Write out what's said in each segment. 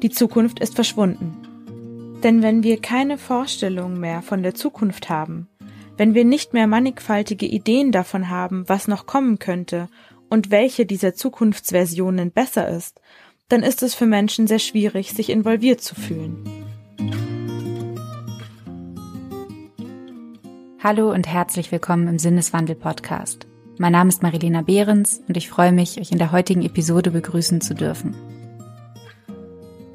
Die Zukunft ist verschwunden. Denn wenn wir keine Vorstellung mehr von der Zukunft haben, wenn wir nicht mehr mannigfaltige Ideen davon haben, was noch kommen könnte und welche dieser Zukunftsversionen besser ist, dann ist es für Menschen sehr schwierig, sich involviert zu fühlen. Hallo und herzlich willkommen im Sinneswandel Podcast. Mein Name ist Marilena Behrens und ich freue mich, euch in der heutigen Episode begrüßen zu dürfen.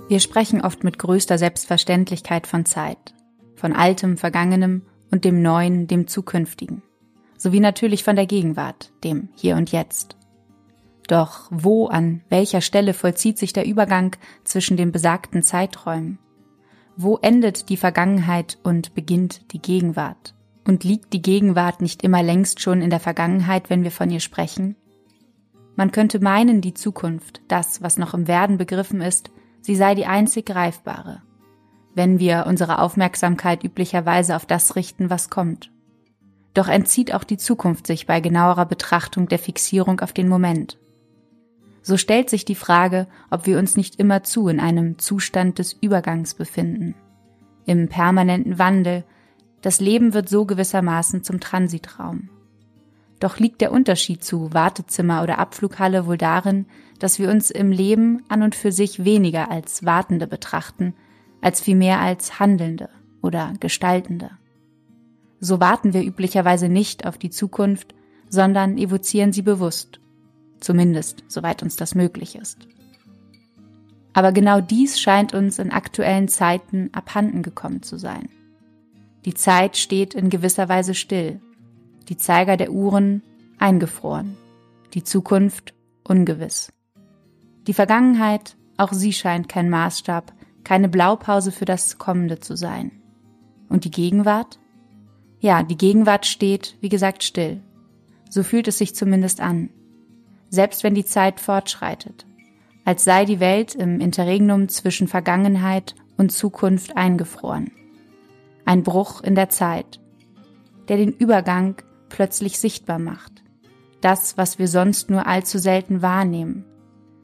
Wir sprechen oft mit größter Selbstverständlichkeit von Zeit, von altem, vergangenem und dem neuen, dem zukünftigen, sowie natürlich von der Gegenwart, dem Hier und Jetzt. Doch wo, an welcher Stelle vollzieht sich der Übergang zwischen den besagten Zeiträumen? Wo endet die Vergangenheit und beginnt die Gegenwart? Und liegt die Gegenwart nicht immer längst schon in der Vergangenheit, wenn wir von ihr sprechen? Man könnte meinen, die Zukunft, das, was noch im Werden begriffen ist, sie sei die einzig greifbare, wenn wir unsere Aufmerksamkeit üblicherweise auf das richten, was kommt. Doch entzieht auch die Zukunft sich bei genauerer Betrachtung der Fixierung auf den Moment. So stellt sich die Frage, ob wir uns nicht immerzu in einem Zustand des Übergangs befinden, im permanenten Wandel, das Leben wird so gewissermaßen zum Transitraum. Doch liegt der Unterschied zu Wartezimmer oder Abflughalle wohl darin, dass wir uns im Leben an und für sich weniger als Wartende betrachten, als vielmehr als Handelnde oder Gestaltende. So warten wir üblicherweise nicht auf die Zukunft, sondern evozieren sie bewusst, zumindest soweit uns das möglich ist. Aber genau dies scheint uns in aktuellen Zeiten abhanden gekommen zu sein. Die Zeit steht in gewisser Weise still, die Zeiger der Uhren eingefroren, die Zukunft ungewiss. Die Vergangenheit, auch sie scheint kein Maßstab, keine Blaupause für das Kommende zu sein. Und die Gegenwart? Ja, die Gegenwart steht, wie gesagt, still. So fühlt es sich zumindest an. Selbst wenn die Zeit fortschreitet. Als sei die Welt im Interregnum zwischen Vergangenheit und Zukunft eingefroren ein Bruch in der Zeit, der den Übergang plötzlich sichtbar macht. Das, was wir sonst nur allzu selten wahrnehmen,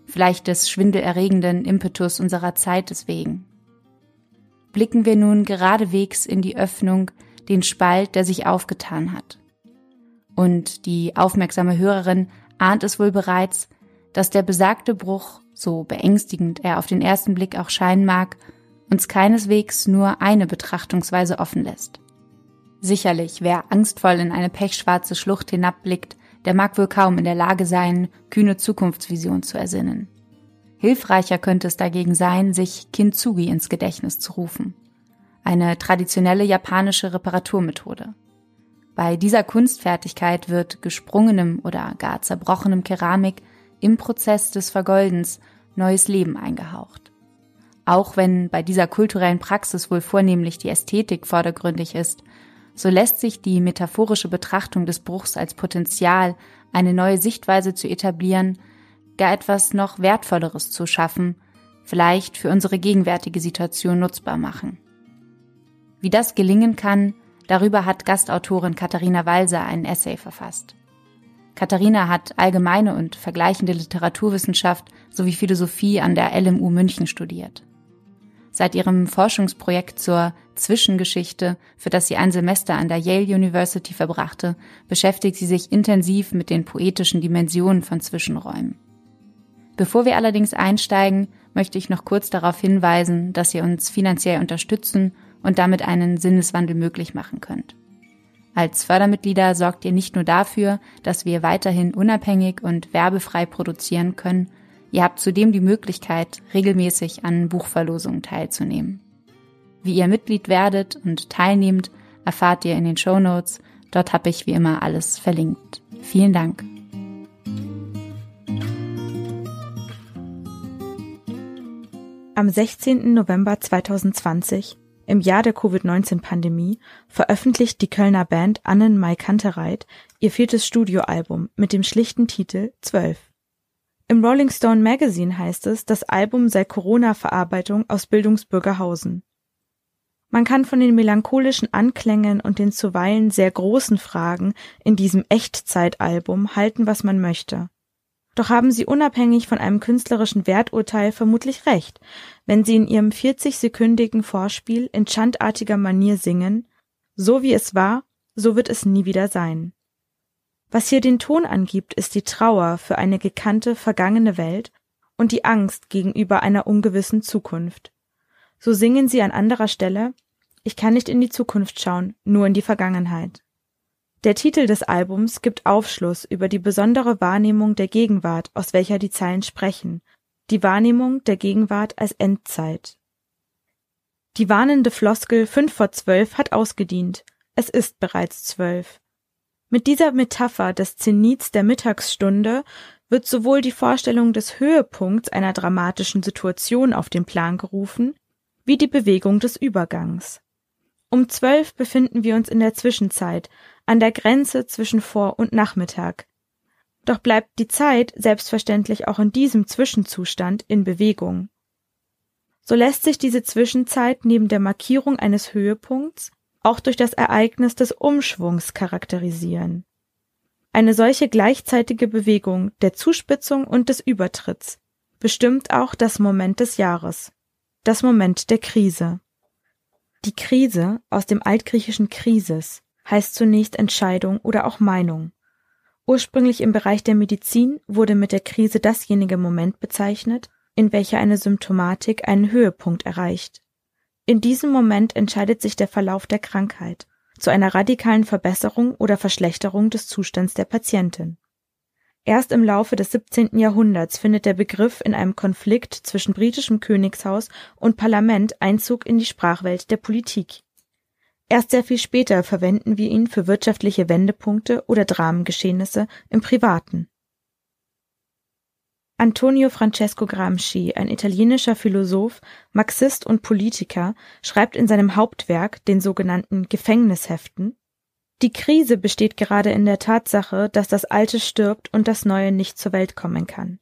vielleicht des schwindelerregenden Impetus unserer Zeit deswegen. Blicken wir nun geradewegs in die Öffnung, den Spalt, der sich aufgetan hat. Und die aufmerksame Hörerin ahnt es wohl bereits, dass der besagte Bruch, so beängstigend er auf den ersten Blick auch scheinen mag, uns keineswegs nur eine Betrachtungsweise offen lässt. Sicherlich, wer angstvoll in eine pechschwarze Schlucht hinabblickt, der mag wohl kaum in der Lage sein, kühne Zukunftsvision zu ersinnen. Hilfreicher könnte es dagegen sein, sich Kintsugi ins Gedächtnis zu rufen. Eine traditionelle japanische Reparaturmethode. Bei dieser Kunstfertigkeit wird gesprungenem oder gar zerbrochenem Keramik im Prozess des Vergoldens neues Leben eingehaucht. Auch wenn bei dieser kulturellen Praxis wohl vornehmlich die Ästhetik vordergründig ist, so lässt sich die metaphorische Betrachtung des Bruchs als Potenzial, eine neue Sichtweise zu etablieren, gar etwas noch Wertvolleres zu schaffen, vielleicht für unsere gegenwärtige Situation nutzbar machen. Wie das gelingen kann, darüber hat Gastautorin Katharina Walser einen Essay verfasst. Katharina hat allgemeine und vergleichende Literaturwissenschaft sowie Philosophie an der LMU München studiert. Seit ihrem Forschungsprojekt zur Zwischengeschichte, für das sie ein Semester an der Yale University verbrachte, beschäftigt sie sich intensiv mit den poetischen Dimensionen von Zwischenräumen. Bevor wir allerdings einsteigen, möchte ich noch kurz darauf hinweisen, dass ihr uns finanziell unterstützen und damit einen Sinneswandel möglich machen könnt. Als Fördermitglieder sorgt ihr nicht nur dafür, dass wir weiterhin unabhängig und werbefrei produzieren können, Ihr habt zudem die Möglichkeit, regelmäßig an Buchverlosungen teilzunehmen. Wie ihr Mitglied werdet und teilnehmt, erfahrt ihr in den Show Notes. Dort habe ich wie immer alles verlinkt. Vielen Dank. Am 16. November 2020, im Jahr der Covid-19-Pandemie, veröffentlicht die Kölner Band Annen Mai Kantereit ihr viertes Studioalbum mit dem schlichten Titel 12. Im Rolling Stone Magazine heißt es, das Album sei Corona-Verarbeitung aus Bildungsbürgerhausen. Man kann von den melancholischen Anklängen und den zuweilen sehr großen Fragen in diesem Echtzeitalbum halten, was man möchte. Doch haben Sie unabhängig von einem künstlerischen Werturteil vermutlich recht, wenn Sie in Ihrem 40-sekündigen Vorspiel in chantartiger Manier singen, so wie es war, so wird es nie wieder sein. Was hier den Ton angibt, ist die Trauer für eine gekannte vergangene Welt und die Angst gegenüber einer ungewissen Zukunft. So singen sie an anderer Stelle Ich kann nicht in die Zukunft schauen, nur in die Vergangenheit. Der Titel des Albums gibt Aufschluss über die besondere Wahrnehmung der Gegenwart, aus welcher die Zeilen sprechen, die Wahrnehmung der Gegenwart als Endzeit. Die warnende Floskel fünf vor zwölf hat ausgedient. Es ist bereits zwölf. Mit dieser Metapher des Zenits der Mittagsstunde wird sowohl die Vorstellung des Höhepunkts einer dramatischen Situation auf den Plan gerufen, wie die Bewegung des Übergangs. Um zwölf befinden wir uns in der Zwischenzeit, an der Grenze zwischen Vor- und Nachmittag. Doch bleibt die Zeit selbstverständlich auch in diesem Zwischenzustand in Bewegung. So lässt sich diese Zwischenzeit neben der Markierung eines Höhepunkts auch durch das Ereignis des Umschwungs charakterisieren. Eine solche gleichzeitige Bewegung der Zuspitzung und des Übertritts bestimmt auch das Moment des Jahres, das Moment der Krise. Die Krise aus dem altgriechischen Krisis heißt zunächst Entscheidung oder auch Meinung. Ursprünglich im Bereich der Medizin wurde mit der Krise dasjenige Moment bezeichnet, in welcher eine Symptomatik einen Höhepunkt erreicht. In diesem Moment entscheidet sich der Verlauf der Krankheit zu einer radikalen Verbesserung oder Verschlechterung des Zustands der Patientin. Erst im Laufe des 17. Jahrhunderts findet der Begriff in einem Konflikt zwischen britischem Königshaus und Parlament Einzug in die Sprachwelt der Politik. Erst sehr viel später verwenden wir ihn für wirtschaftliche Wendepunkte oder Dramengeschehnisse im Privaten. Antonio Francesco Gramsci, ein italienischer Philosoph, Marxist und Politiker, schreibt in seinem Hauptwerk, den sogenannten Gefängnisheften, die Krise besteht gerade in der Tatsache, dass das Alte stirbt und das Neue nicht zur Welt kommen kann.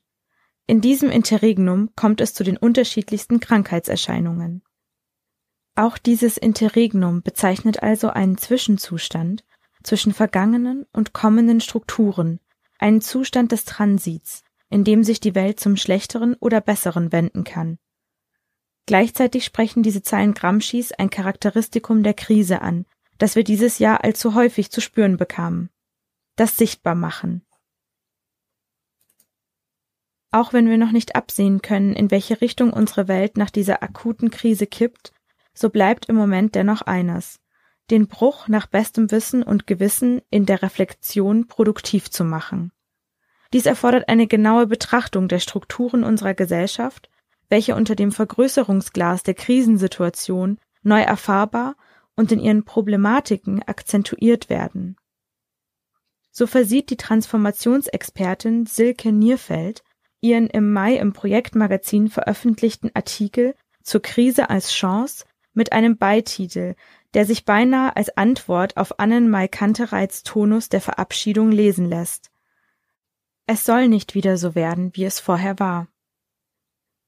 In diesem Interregnum kommt es zu den unterschiedlichsten Krankheitserscheinungen. Auch dieses Interregnum bezeichnet also einen Zwischenzustand zwischen vergangenen und kommenden Strukturen, einen Zustand des Transits, in dem sich die Welt zum Schlechteren oder Besseren wenden kann. Gleichzeitig sprechen diese Zeilen Gramscis ein Charakteristikum der Krise an, das wir dieses Jahr allzu häufig zu spüren bekamen. Das Sichtbarmachen. Auch wenn wir noch nicht absehen können, in welche Richtung unsere Welt nach dieser akuten Krise kippt, so bleibt im Moment dennoch eines, den Bruch nach bestem Wissen und Gewissen in der Reflexion produktiv zu machen. Dies erfordert eine genaue Betrachtung der Strukturen unserer Gesellschaft, welche unter dem Vergrößerungsglas der Krisensituation neu erfahrbar und in ihren Problematiken akzentuiert werden. So versieht die Transformationsexpertin Silke Nierfeld ihren im Mai im Projektmagazin veröffentlichten Artikel zur Krise als Chance mit einem Beititel, der sich beinahe als Antwort auf Annen-Mai Kantereits Tonus der Verabschiedung lesen lässt. Es soll nicht wieder so werden, wie es vorher war.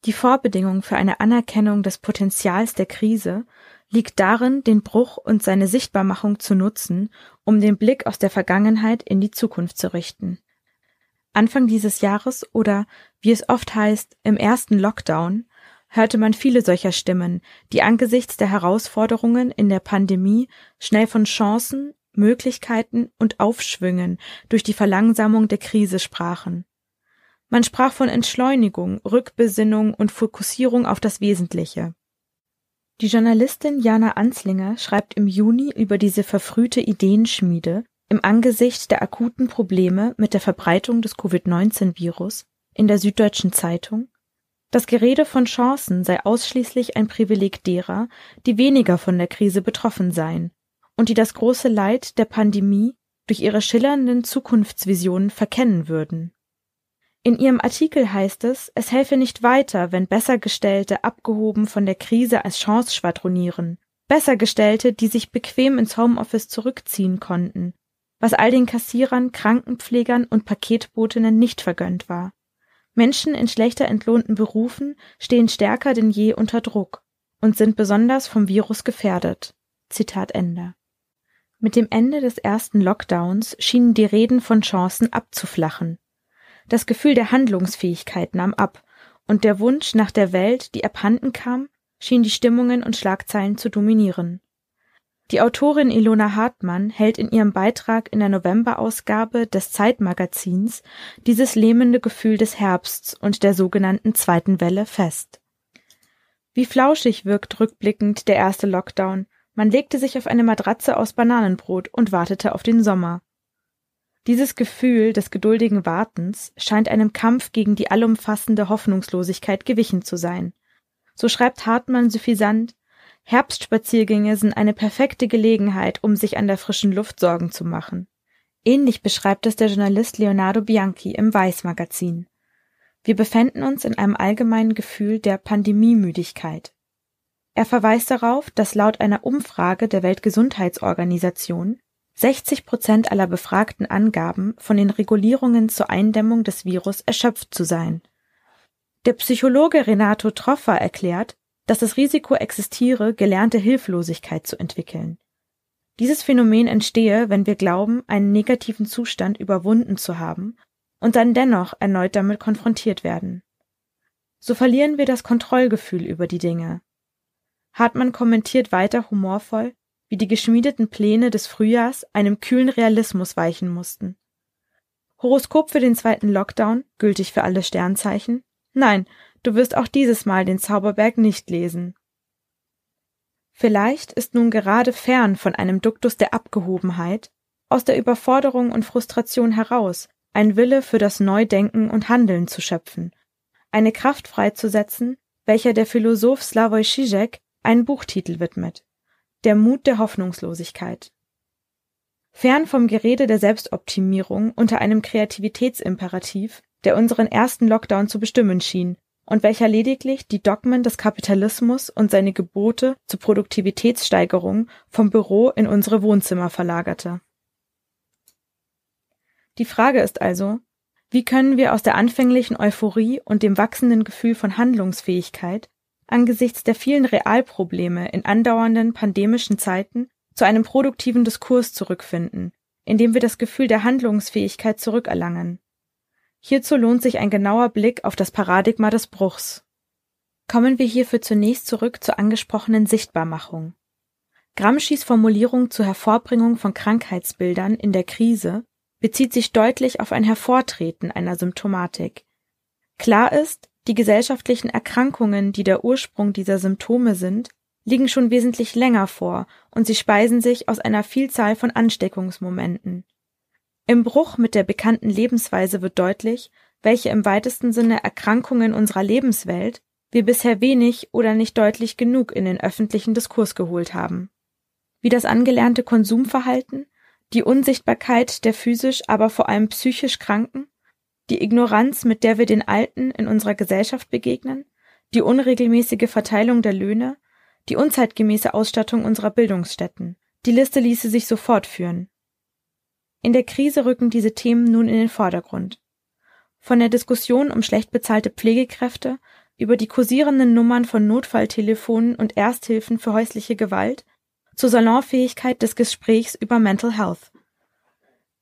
Die Vorbedingung für eine Anerkennung des Potenzials der Krise liegt darin, den Bruch und seine Sichtbarmachung zu nutzen, um den Blick aus der Vergangenheit in die Zukunft zu richten. Anfang dieses Jahres oder, wie es oft heißt, im ersten Lockdown hörte man viele solcher Stimmen, die angesichts der Herausforderungen in der Pandemie schnell von Chancen, Möglichkeiten und Aufschwüngen durch die Verlangsamung der Krise sprachen. Man sprach von Entschleunigung, Rückbesinnung und Fokussierung auf das Wesentliche. Die Journalistin Jana Anslinger schreibt im Juni über diese verfrühte Ideenschmiede im Angesicht der akuten Probleme mit der Verbreitung des Covid-19-Virus in der Süddeutschen Zeitung das Gerede von Chancen sei ausschließlich ein Privileg derer, die weniger von der Krise betroffen seien und die das große Leid der Pandemie durch ihre schillernden Zukunftsvisionen verkennen würden. In ihrem Artikel heißt es, es helfe nicht weiter, wenn Bessergestellte abgehoben von der Krise als Chance schwadronieren, Bessergestellte, die sich bequem ins Homeoffice zurückziehen konnten, was all den Kassierern, Krankenpflegern und Paketbotinnen nicht vergönnt war. Menschen in schlechter entlohnten Berufen stehen stärker denn je unter Druck und sind besonders vom Virus gefährdet. Zitat Ende. Mit dem Ende des ersten Lockdowns schienen die Reden von Chancen abzuflachen. Das Gefühl der Handlungsfähigkeit nahm ab, und der Wunsch nach der Welt, die abhanden kam, schien die Stimmungen und Schlagzeilen zu dominieren. Die Autorin Ilona Hartmann hält in ihrem Beitrag in der Novemberausgabe des Zeitmagazins dieses lähmende Gefühl des Herbsts und der sogenannten zweiten Welle fest. Wie flauschig wirkt rückblickend der erste Lockdown. Man legte sich auf eine Matratze aus Bananenbrot und wartete auf den Sommer. Dieses Gefühl des geduldigen Wartens scheint einem Kampf gegen die allumfassende Hoffnungslosigkeit gewichen zu sein. So schreibt Hartmann suffisant, Herbstspaziergänge sind eine perfekte Gelegenheit, um sich an der frischen Luft Sorgen zu machen. Ähnlich beschreibt es der Journalist Leonardo Bianchi im Weiß-Magazin. Wir befänden uns in einem allgemeinen Gefühl der Pandemiemüdigkeit. Er verweist darauf, dass laut einer Umfrage der Weltgesundheitsorganisation 60 Prozent aller Befragten angaben, von den Regulierungen zur Eindämmung des Virus erschöpft zu sein. Der Psychologe Renato Troffa erklärt, dass das Risiko existiere, gelernte Hilflosigkeit zu entwickeln. Dieses Phänomen entstehe, wenn wir glauben, einen negativen Zustand überwunden zu haben und dann dennoch erneut damit konfrontiert werden. So verlieren wir das Kontrollgefühl über die Dinge. Hartmann kommentiert weiter humorvoll, wie die geschmiedeten Pläne des Frühjahrs einem kühlen Realismus weichen mussten. Horoskop für den zweiten Lockdown, gültig für alle Sternzeichen? Nein, Du wirst auch dieses Mal den Zauberberg nicht lesen. Vielleicht ist nun gerade fern von einem Duktus der Abgehobenheit, aus der Überforderung und Frustration heraus, ein Wille für das Neudenken und Handeln zu schöpfen, eine Kraft freizusetzen, welcher der Philosoph Slavoj Žižek einen Buchtitel widmet. Der Mut der Hoffnungslosigkeit. Fern vom Gerede der Selbstoptimierung unter einem Kreativitätsimperativ, der unseren ersten Lockdown zu bestimmen schien und welcher lediglich die Dogmen des Kapitalismus und seine Gebote zur Produktivitätssteigerung vom Büro in unsere Wohnzimmer verlagerte. Die Frage ist also, wie können wir aus der anfänglichen Euphorie und dem wachsenden Gefühl von Handlungsfähigkeit angesichts der vielen Realprobleme in andauernden pandemischen Zeiten zu einem produktiven Diskurs zurückfinden, indem wir das Gefühl der Handlungsfähigkeit zurückerlangen. Hierzu lohnt sich ein genauer Blick auf das Paradigma des Bruchs. Kommen wir hierfür zunächst zurück zur angesprochenen Sichtbarmachung. Gramscis Formulierung zur Hervorbringung von Krankheitsbildern in der Krise bezieht sich deutlich auf ein Hervortreten einer Symptomatik. Klar ist, die gesellschaftlichen Erkrankungen, die der Ursprung dieser Symptome sind, liegen schon wesentlich länger vor und sie speisen sich aus einer Vielzahl von Ansteckungsmomenten. Im Bruch mit der bekannten Lebensweise wird deutlich, welche im weitesten Sinne Erkrankungen unserer Lebenswelt wir bisher wenig oder nicht deutlich genug in den öffentlichen Diskurs geholt haben. Wie das angelernte Konsumverhalten, die Unsichtbarkeit der physisch, aber vor allem psychisch Kranken, die Ignoranz, mit der wir den Alten in unserer Gesellschaft begegnen, die unregelmäßige Verteilung der Löhne, die unzeitgemäße Ausstattung unserer Bildungsstätten. Die Liste ließe sich so fortführen. In der Krise rücken diese Themen nun in den Vordergrund. Von der Diskussion um schlecht bezahlte Pflegekräfte über die kursierenden Nummern von Notfalltelefonen und Ersthilfen für häusliche Gewalt zur Salonfähigkeit des Gesprächs über Mental Health.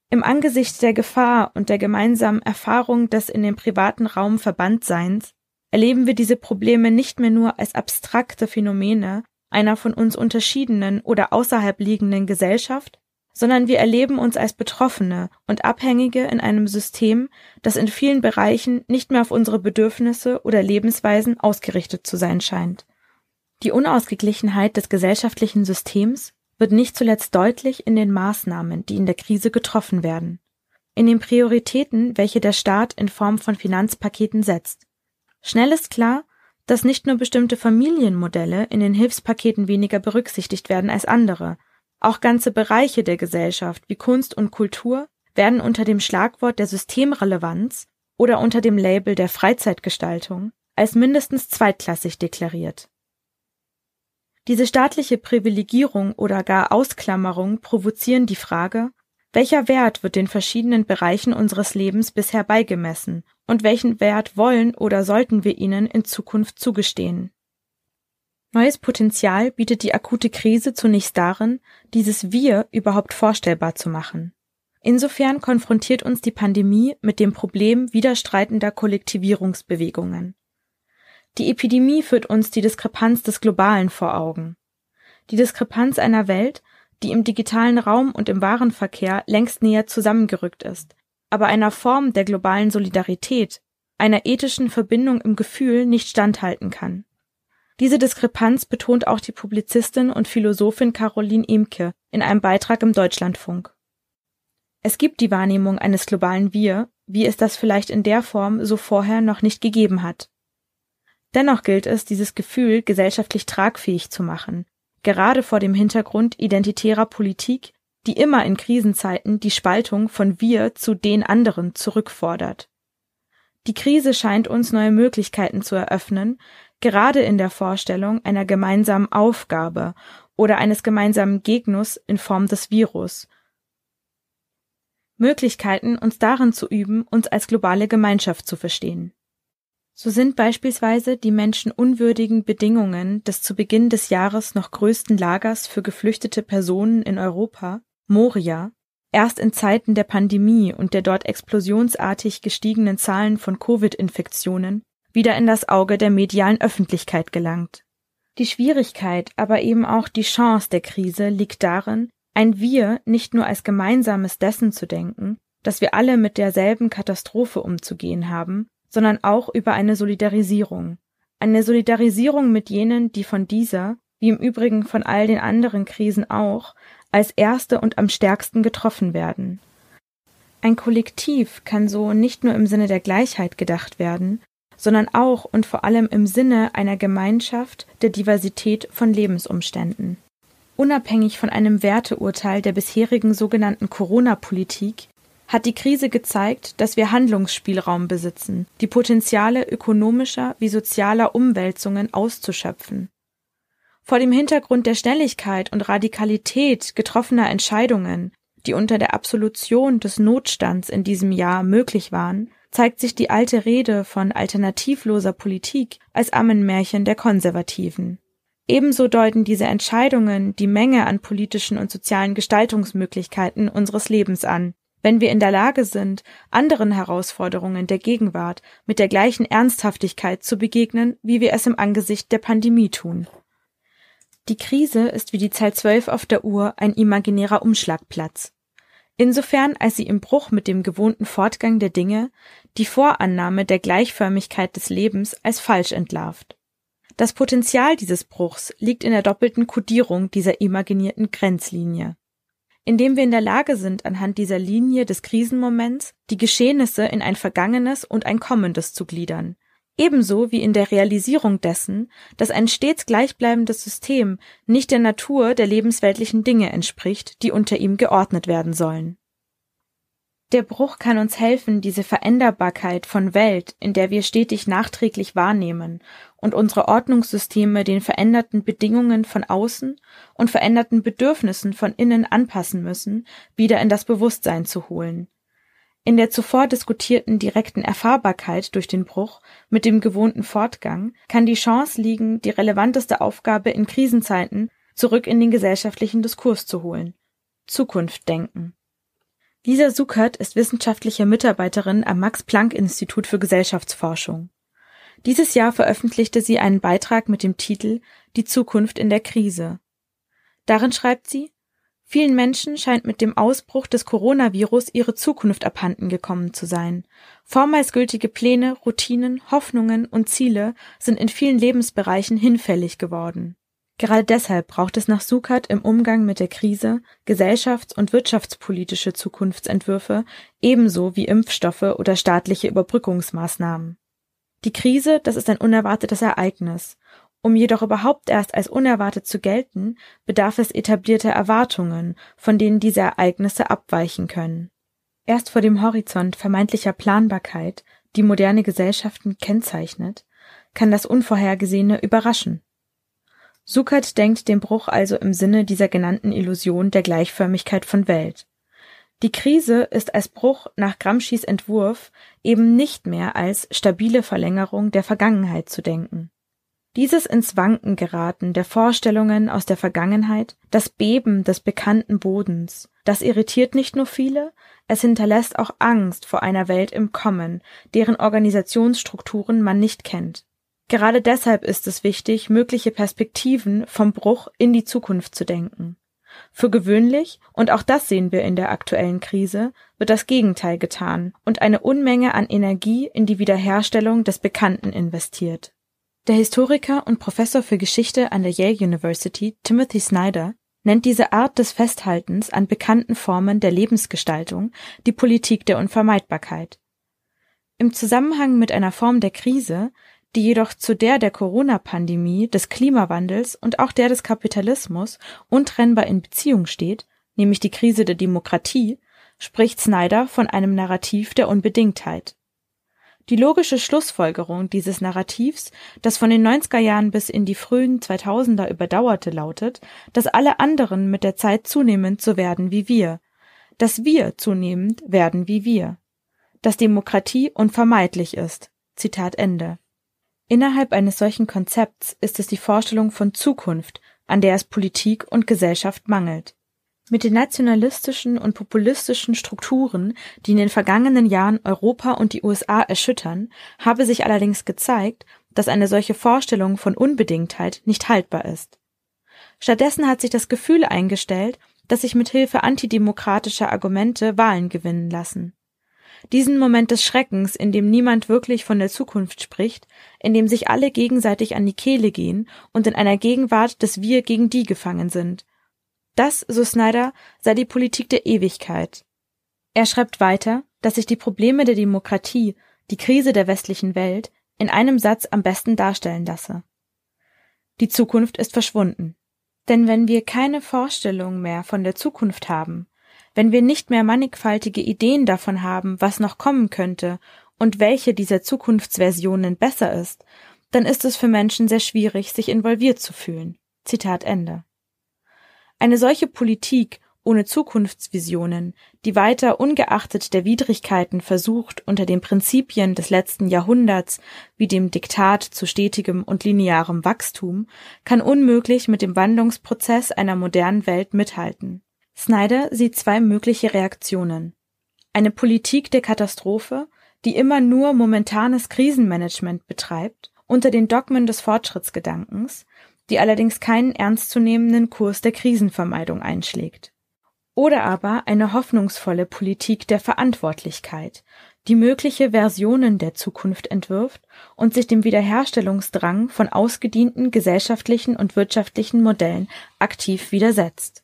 Im Angesicht der Gefahr und der gemeinsamen Erfahrung des in dem privaten Raum Verbandseins erleben wir diese Probleme nicht mehr nur als abstrakte Phänomene einer von uns unterschiedenen oder außerhalb liegenden Gesellschaft, sondern wir erleben uns als Betroffene und Abhängige in einem System, das in vielen Bereichen nicht mehr auf unsere Bedürfnisse oder Lebensweisen ausgerichtet zu sein scheint. Die Unausgeglichenheit des gesellschaftlichen Systems wird nicht zuletzt deutlich in den Maßnahmen, die in der Krise getroffen werden, in den Prioritäten, welche der Staat in Form von Finanzpaketen setzt. Schnell ist klar, dass nicht nur bestimmte Familienmodelle in den Hilfspaketen weniger berücksichtigt werden als andere, auch ganze Bereiche der Gesellschaft wie Kunst und Kultur werden unter dem Schlagwort der Systemrelevanz oder unter dem Label der Freizeitgestaltung als mindestens zweitklassig deklariert. Diese staatliche Privilegierung oder gar Ausklammerung provozieren die Frage, welcher Wert wird den verschiedenen Bereichen unseres Lebens bisher beigemessen und welchen Wert wollen oder sollten wir ihnen in Zukunft zugestehen? Neues Potenzial bietet die akute Krise zunächst darin, dieses Wir überhaupt vorstellbar zu machen. Insofern konfrontiert uns die Pandemie mit dem Problem widerstreitender Kollektivierungsbewegungen. Die Epidemie führt uns die Diskrepanz des Globalen vor Augen. Die Diskrepanz einer Welt, die im digitalen Raum und im Warenverkehr längst näher zusammengerückt ist, aber einer Form der globalen Solidarität, einer ethischen Verbindung im Gefühl nicht standhalten kann. Diese Diskrepanz betont auch die Publizistin und Philosophin Caroline Imke in einem Beitrag im Deutschlandfunk. Es gibt die Wahrnehmung eines globalen Wir, wie es das vielleicht in der Form so vorher noch nicht gegeben hat. Dennoch gilt es, dieses Gefühl gesellschaftlich tragfähig zu machen, gerade vor dem Hintergrund identitärer Politik, die immer in Krisenzeiten die Spaltung von wir zu den anderen zurückfordert. Die Krise scheint uns neue Möglichkeiten zu eröffnen, gerade in der Vorstellung einer gemeinsamen Aufgabe oder eines gemeinsamen Gegners in Form des Virus. Möglichkeiten, uns darin zu üben, uns als globale Gemeinschaft zu verstehen. So sind beispielsweise die menschenunwürdigen Bedingungen des zu Beginn des Jahres noch größten Lagers für geflüchtete Personen in Europa, Moria, erst in Zeiten der Pandemie und der dort explosionsartig gestiegenen Zahlen von Covid-Infektionen wieder in das Auge der medialen Öffentlichkeit gelangt. Die Schwierigkeit, aber eben auch die Chance der Krise liegt darin, ein Wir nicht nur als gemeinsames dessen zu denken, dass wir alle mit derselben Katastrophe umzugehen haben, sondern auch über eine Solidarisierung. Eine Solidarisierung mit jenen, die von dieser, wie im Übrigen von all den anderen Krisen auch, als erste und am stärksten getroffen werden. Ein Kollektiv kann so nicht nur im Sinne der Gleichheit gedacht werden, sondern auch und vor allem im Sinne einer Gemeinschaft der Diversität von Lebensumständen. Unabhängig von einem Werteurteil der bisherigen sogenannten Corona-Politik hat die Krise gezeigt, dass wir Handlungsspielraum besitzen, die Potenziale ökonomischer wie sozialer Umwälzungen auszuschöpfen. Vor dem Hintergrund der Schnelligkeit und Radikalität getroffener Entscheidungen, die unter der Absolution des Notstands in diesem Jahr möglich waren, zeigt sich die alte Rede von alternativloser Politik als Ammenmärchen der Konservativen. Ebenso deuten diese Entscheidungen die Menge an politischen und sozialen Gestaltungsmöglichkeiten unseres Lebens an, wenn wir in der Lage sind, anderen Herausforderungen der Gegenwart mit der gleichen Ernsthaftigkeit zu begegnen, wie wir es im Angesicht der Pandemie tun. Die Krise ist wie die Zahl zwölf auf der Uhr ein imaginärer Umschlagplatz. Insofern als sie im Bruch mit dem gewohnten Fortgang der Dinge die Vorannahme der Gleichförmigkeit des Lebens als falsch entlarvt. Das Potenzial dieses Bruchs liegt in der doppelten Kodierung dieser imaginierten Grenzlinie indem wir in der Lage sind, anhand dieser Linie des Krisenmoments die Geschehnisse in ein Vergangenes und ein Kommendes zu gliedern, ebenso wie in der Realisierung dessen, dass ein stets gleichbleibendes System nicht der Natur der lebensweltlichen Dinge entspricht, die unter ihm geordnet werden sollen. Der Bruch kann uns helfen, diese Veränderbarkeit von Welt, in der wir stetig nachträglich wahrnehmen und unsere Ordnungssysteme den veränderten Bedingungen von außen und veränderten Bedürfnissen von innen anpassen müssen, wieder in das Bewusstsein zu holen. In der zuvor diskutierten direkten Erfahrbarkeit durch den Bruch mit dem gewohnten Fortgang kann die Chance liegen, die relevanteste Aufgabe in Krisenzeiten zurück in den gesellschaftlichen Diskurs zu holen. Zukunft denken. Lisa Suckert ist wissenschaftliche Mitarbeiterin am Max-Planck-Institut für Gesellschaftsforschung. Dieses Jahr veröffentlichte sie einen Beitrag mit dem Titel Die Zukunft in der Krise. Darin schreibt sie, vielen Menschen scheint mit dem Ausbruch des Coronavirus ihre Zukunft abhanden gekommen zu sein. Vormals gültige Pläne, Routinen, Hoffnungen und Ziele sind in vielen Lebensbereichen hinfällig geworden. Gerade deshalb braucht es nach Sukat im Umgang mit der Krise gesellschafts- und wirtschaftspolitische Zukunftsentwürfe ebenso wie Impfstoffe oder staatliche Überbrückungsmaßnahmen. Die Krise, das ist ein unerwartetes Ereignis. Um jedoch überhaupt erst als unerwartet zu gelten, bedarf es etablierter Erwartungen, von denen diese Ereignisse abweichen können. Erst vor dem Horizont vermeintlicher Planbarkeit, die moderne Gesellschaften kennzeichnet, kann das Unvorhergesehene überraschen. Sukkert denkt den Bruch also im Sinne dieser genannten Illusion der Gleichförmigkeit von Welt. Die Krise ist als Bruch nach Gramscis Entwurf eben nicht mehr als stabile Verlängerung der Vergangenheit zu denken. Dieses ins Wanken geraten der Vorstellungen aus der Vergangenheit, das Beben des bekannten Bodens, das irritiert nicht nur viele, es hinterlässt auch Angst vor einer Welt im Kommen, deren Organisationsstrukturen man nicht kennt. Gerade deshalb ist es wichtig, mögliche Perspektiven vom Bruch in die Zukunft zu denken. Für gewöhnlich, und auch das sehen wir in der aktuellen Krise, wird das Gegenteil getan und eine Unmenge an Energie in die Wiederherstellung des Bekannten investiert. Der Historiker und Professor für Geschichte an der Yale University, Timothy Snyder, nennt diese Art des Festhaltens an bekannten Formen der Lebensgestaltung die Politik der Unvermeidbarkeit. Im Zusammenhang mit einer Form der Krise, die jedoch zu der der Corona-Pandemie, des Klimawandels und auch der des Kapitalismus untrennbar in Beziehung steht, nämlich die Krise der Demokratie, spricht Snyder von einem Narrativ der Unbedingtheit. Die logische Schlussfolgerung dieses Narrativs, das von den 90er Jahren bis in die frühen 2000er überdauerte, lautet, dass alle anderen mit der Zeit zunehmend so werden wie wir, dass wir zunehmend werden wie wir, dass Demokratie unvermeidlich ist. Zitat Ende. Innerhalb eines solchen Konzepts ist es die Vorstellung von Zukunft, an der es Politik und Gesellschaft mangelt. Mit den nationalistischen und populistischen Strukturen, die in den vergangenen Jahren Europa und die USA erschüttern, habe sich allerdings gezeigt, dass eine solche Vorstellung von Unbedingtheit nicht haltbar ist. Stattdessen hat sich das Gefühl eingestellt, dass sich mit Hilfe antidemokratischer Argumente Wahlen gewinnen lassen. Diesen Moment des Schreckens, in dem niemand wirklich von der Zukunft spricht, in dem sich alle gegenseitig an die Kehle gehen und in einer Gegenwart des Wir gegen die gefangen sind, das, so Snyder, sei die Politik der Ewigkeit. Er schreibt weiter, dass sich die Probleme der Demokratie, die Krise der westlichen Welt, in einem Satz am besten darstellen lasse. Die Zukunft ist verschwunden. Denn wenn wir keine Vorstellung mehr von der Zukunft haben, wenn wir nicht mehr mannigfaltige Ideen davon haben, was noch kommen könnte und welche dieser Zukunftsversionen besser ist, dann ist es für Menschen sehr schwierig, sich involviert zu fühlen. Zitat Ende. Eine solche Politik ohne Zukunftsvisionen, die weiter ungeachtet der Widrigkeiten versucht, unter den Prinzipien des letzten Jahrhunderts, wie dem Diktat zu stetigem und linearem Wachstum, kann unmöglich mit dem Wandlungsprozess einer modernen Welt mithalten. Snyder sieht zwei mögliche Reaktionen. Eine Politik der Katastrophe, die immer nur momentanes Krisenmanagement betreibt, unter den Dogmen des Fortschrittsgedankens, die allerdings keinen ernstzunehmenden Kurs der Krisenvermeidung einschlägt. Oder aber eine hoffnungsvolle Politik der Verantwortlichkeit, die mögliche Versionen der Zukunft entwirft und sich dem Wiederherstellungsdrang von ausgedienten gesellschaftlichen und wirtschaftlichen Modellen aktiv widersetzt.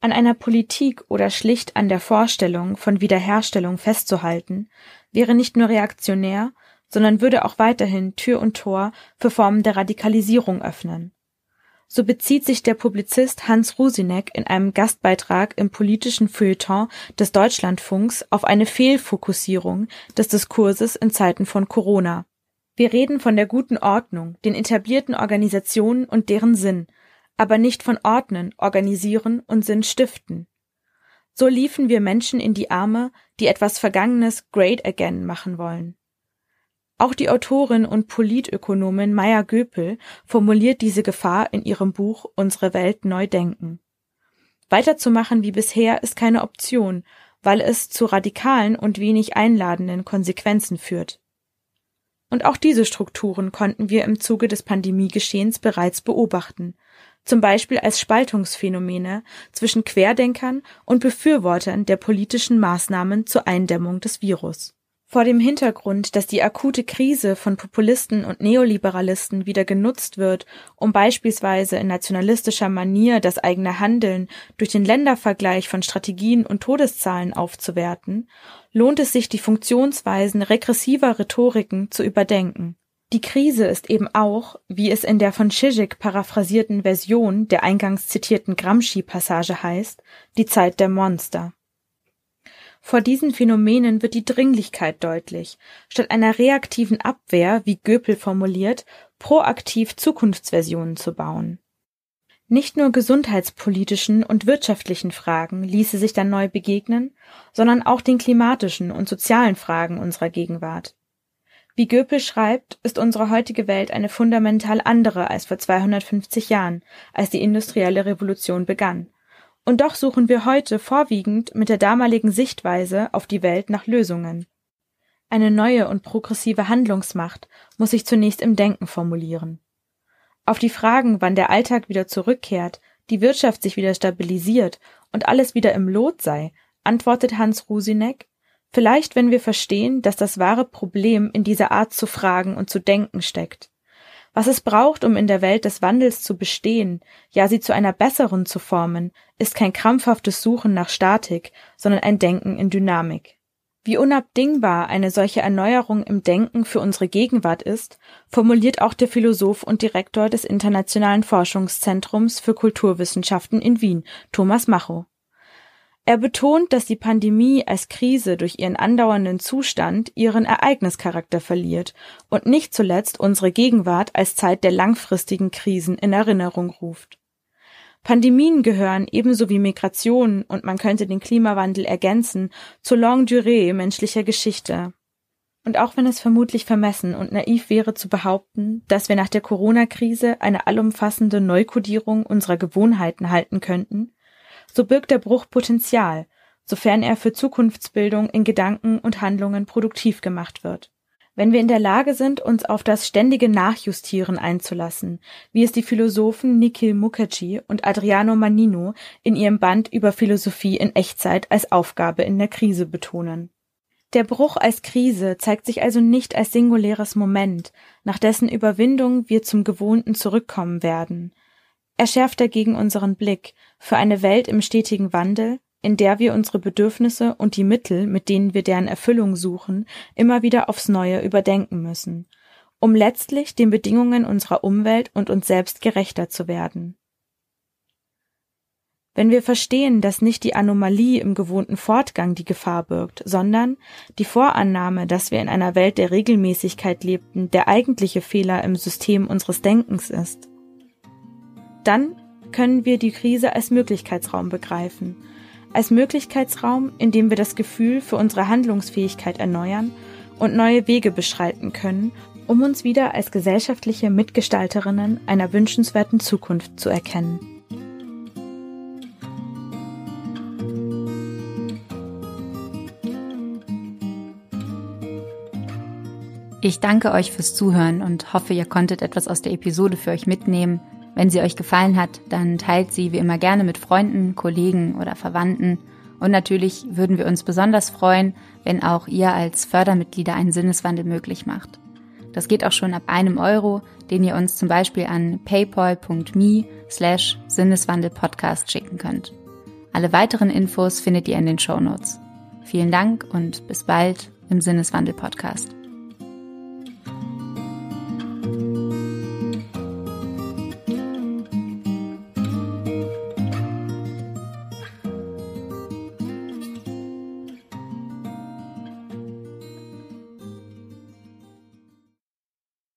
An einer Politik oder schlicht an der Vorstellung von Wiederherstellung festzuhalten, wäre nicht nur reaktionär, sondern würde auch weiterhin Tür und Tor für Formen der Radikalisierung öffnen. So bezieht sich der Publizist Hans Rusinek in einem Gastbeitrag im politischen Feuilleton des Deutschlandfunks auf eine Fehlfokussierung des Diskurses in Zeiten von Corona. Wir reden von der guten Ordnung, den etablierten Organisationen und deren Sinn, aber nicht von Ordnen, Organisieren und Sinn stiften. So liefen wir Menschen in die Arme, die etwas Vergangenes great again machen wollen. Auch die Autorin und Politökonomin Maya Göpel formuliert diese Gefahr in ihrem Buch Unsere Welt neu denken. Weiterzumachen wie bisher ist keine Option, weil es zu radikalen und wenig einladenden Konsequenzen führt. Und auch diese Strukturen konnten wir im Zuge des Pandemiegeschehens bereits beobachten, zum Beispiel als Spaltungsphänomene zwischen Querdenkern und Befürwortern der politischen Maßnahmen zur Eindämmung des Virus. Vor dem Hintergrund, dass die akute Krise von Populisten und Neoliberalisten wieder genutzt wird, um beispielsweise in nationalistischer Manier das eigene Handeln durch den Ländervergleich von Strategien und Todeszahlen aufzuwerten, lohnt es sich, die Funktionsweisen regressiver Rhetoriken zu überdenken. Die Krise ist eben auch, wie es in der von Zizek paraphrasierten Version der eingangs zitierten Gramsci-Passage heißt, die Zeit der Monster. Vor diesen Phänomenen wird die Dringlichkeit deutlich, statt einer reaktiven Abwehr, wie Göpel formuliert, proaktiv Zukunftsversionen zu bauen. Nicht nur gesundheitspolitischen und wirtschaftlichen Fragen ließe sich dann neu begegnen, sondern auch den klimatischen und sozialen Fragen unserer Gegenwart. Wie Goepel schreibt, ist unsere heutige Welt eine fundamental andere als vor 250 Jahren, als die industrielle Revolution begann. Und doch suchen wir heute vorwiegend mit der damaligen Sichtweise auf die Welt nach Lösungen. Eine neue und progressive Handlungsmacht muss sich zunächst im Denken formulieren. Auf die Fragen, wann der Alltag wieder zurückkehrt, die Wirtschaft sich wieder stabilisiert und alles wieder im Lot sei, antwortet Hans Rusinek, Vielleicht, wenn wir verstehen, dass das wahre Problem in dieser Art zu fragen und zu denken steckt. Was es braucht, um in der Welt des Wandels zu bestehen, ja sie zu einer besseren zu formen, ist kein krampfhaftes Suchen nach Statik, sondern ein Denken in Dynamik. Wie unabdingbar eine solche Erneuerung im Denken für unsere Gegenwart ist, formuliert auch der Philosoph und Direktor des Internationalen Forschungszentrums für Kulturwissenschaften in Wien, Thomas Macho. Er betont, dass die Pandemie als Krise durch ihren andauernden Zustand ihren Ereignischarakter verliert und nicht zuletzt unsere Gegenwart als Zeit der langfristigen Krisen in Erinnerung ruft. Pandemien gehören ebenso wie Migration und man könnte den Klimawandel ergänzen zur Longue Durée menschlicher Geschichte. Und auch wenn es vermutlich vermessen und naiv wäre zu behaupten, dass wir nach der Corona-Krise eine allumfassende Neukodierung unserer Gewohnheiten halten könnten, so birgt der Bruch Potenzial, sofern er für Zukunftsbildung in Gedanken und Handlungen produktiv gemacht wird. Wenn wir in der Lage sind, uns auf das ständige Nachjustieren einzulassen, wie es die Philosophen Nikhil Mukherjee und Adriano Manino in ihrem Band über Philosophie in Echtzeit als Aufgabe in der Krise betonen. Der Bruch als Krise zeigt sich also nicht als singuläres Moment, nach dessen Überwindung wir zum Gewohnten zurückkommen werden, er schärft dagegen unseren Blick für eine Welt im stetigen Wandel, in der wir unsere Bedürfnisse und die Mittel, mit denen wir deren Erfüllung suchen, immer wieder aufs Neue überdenken müssen, um letztlich den Bedingungen unserer Umwelt und uns selbst gerechter zu werden. Wenn wir verstehen, dass nicht die Anomalie im gewohnten Fortgang die Gefahr birgt, sondern die Vorannahme, dass wir in einer Welt der Regelmäßigkeit lebten, der eigentliche Fehler im System unseres Denkens ist, dann können wir die Krise als Möglichkeitsraum begreifen. Als Möglichkeitsraum, in dem wir das Gefühl für unsere Handlungsfähigkeit erneuern und neue Wege beschreiten können, um uns wieder als gesellschaftliche Mitgestalterinnen einer wünschenswerten Zukunft zu erkennen. Ich danke euch fürs Zuhören und hoffe, ihr konntet etwas aus der Episode für euch mitnehmen, wenn sie euch gefallen hat, dann teilt sie wie immer gerne mit Freunden, Kollegen oder Verwandten. Und natürlich würden wir uns besonders freuen, wenn auch ihr als Fördermitglieder einen Sinneswandel möglich macht. Das geht auch schon ab einem Euro, den ihr uns zum Beispiel an paypal.me slash Sinneswandelpodcast schicken könnt. Alle weiteren Infos findet ihr in den Show Notes. Vielen Dank und bis bald im Sinneswandel Podcast.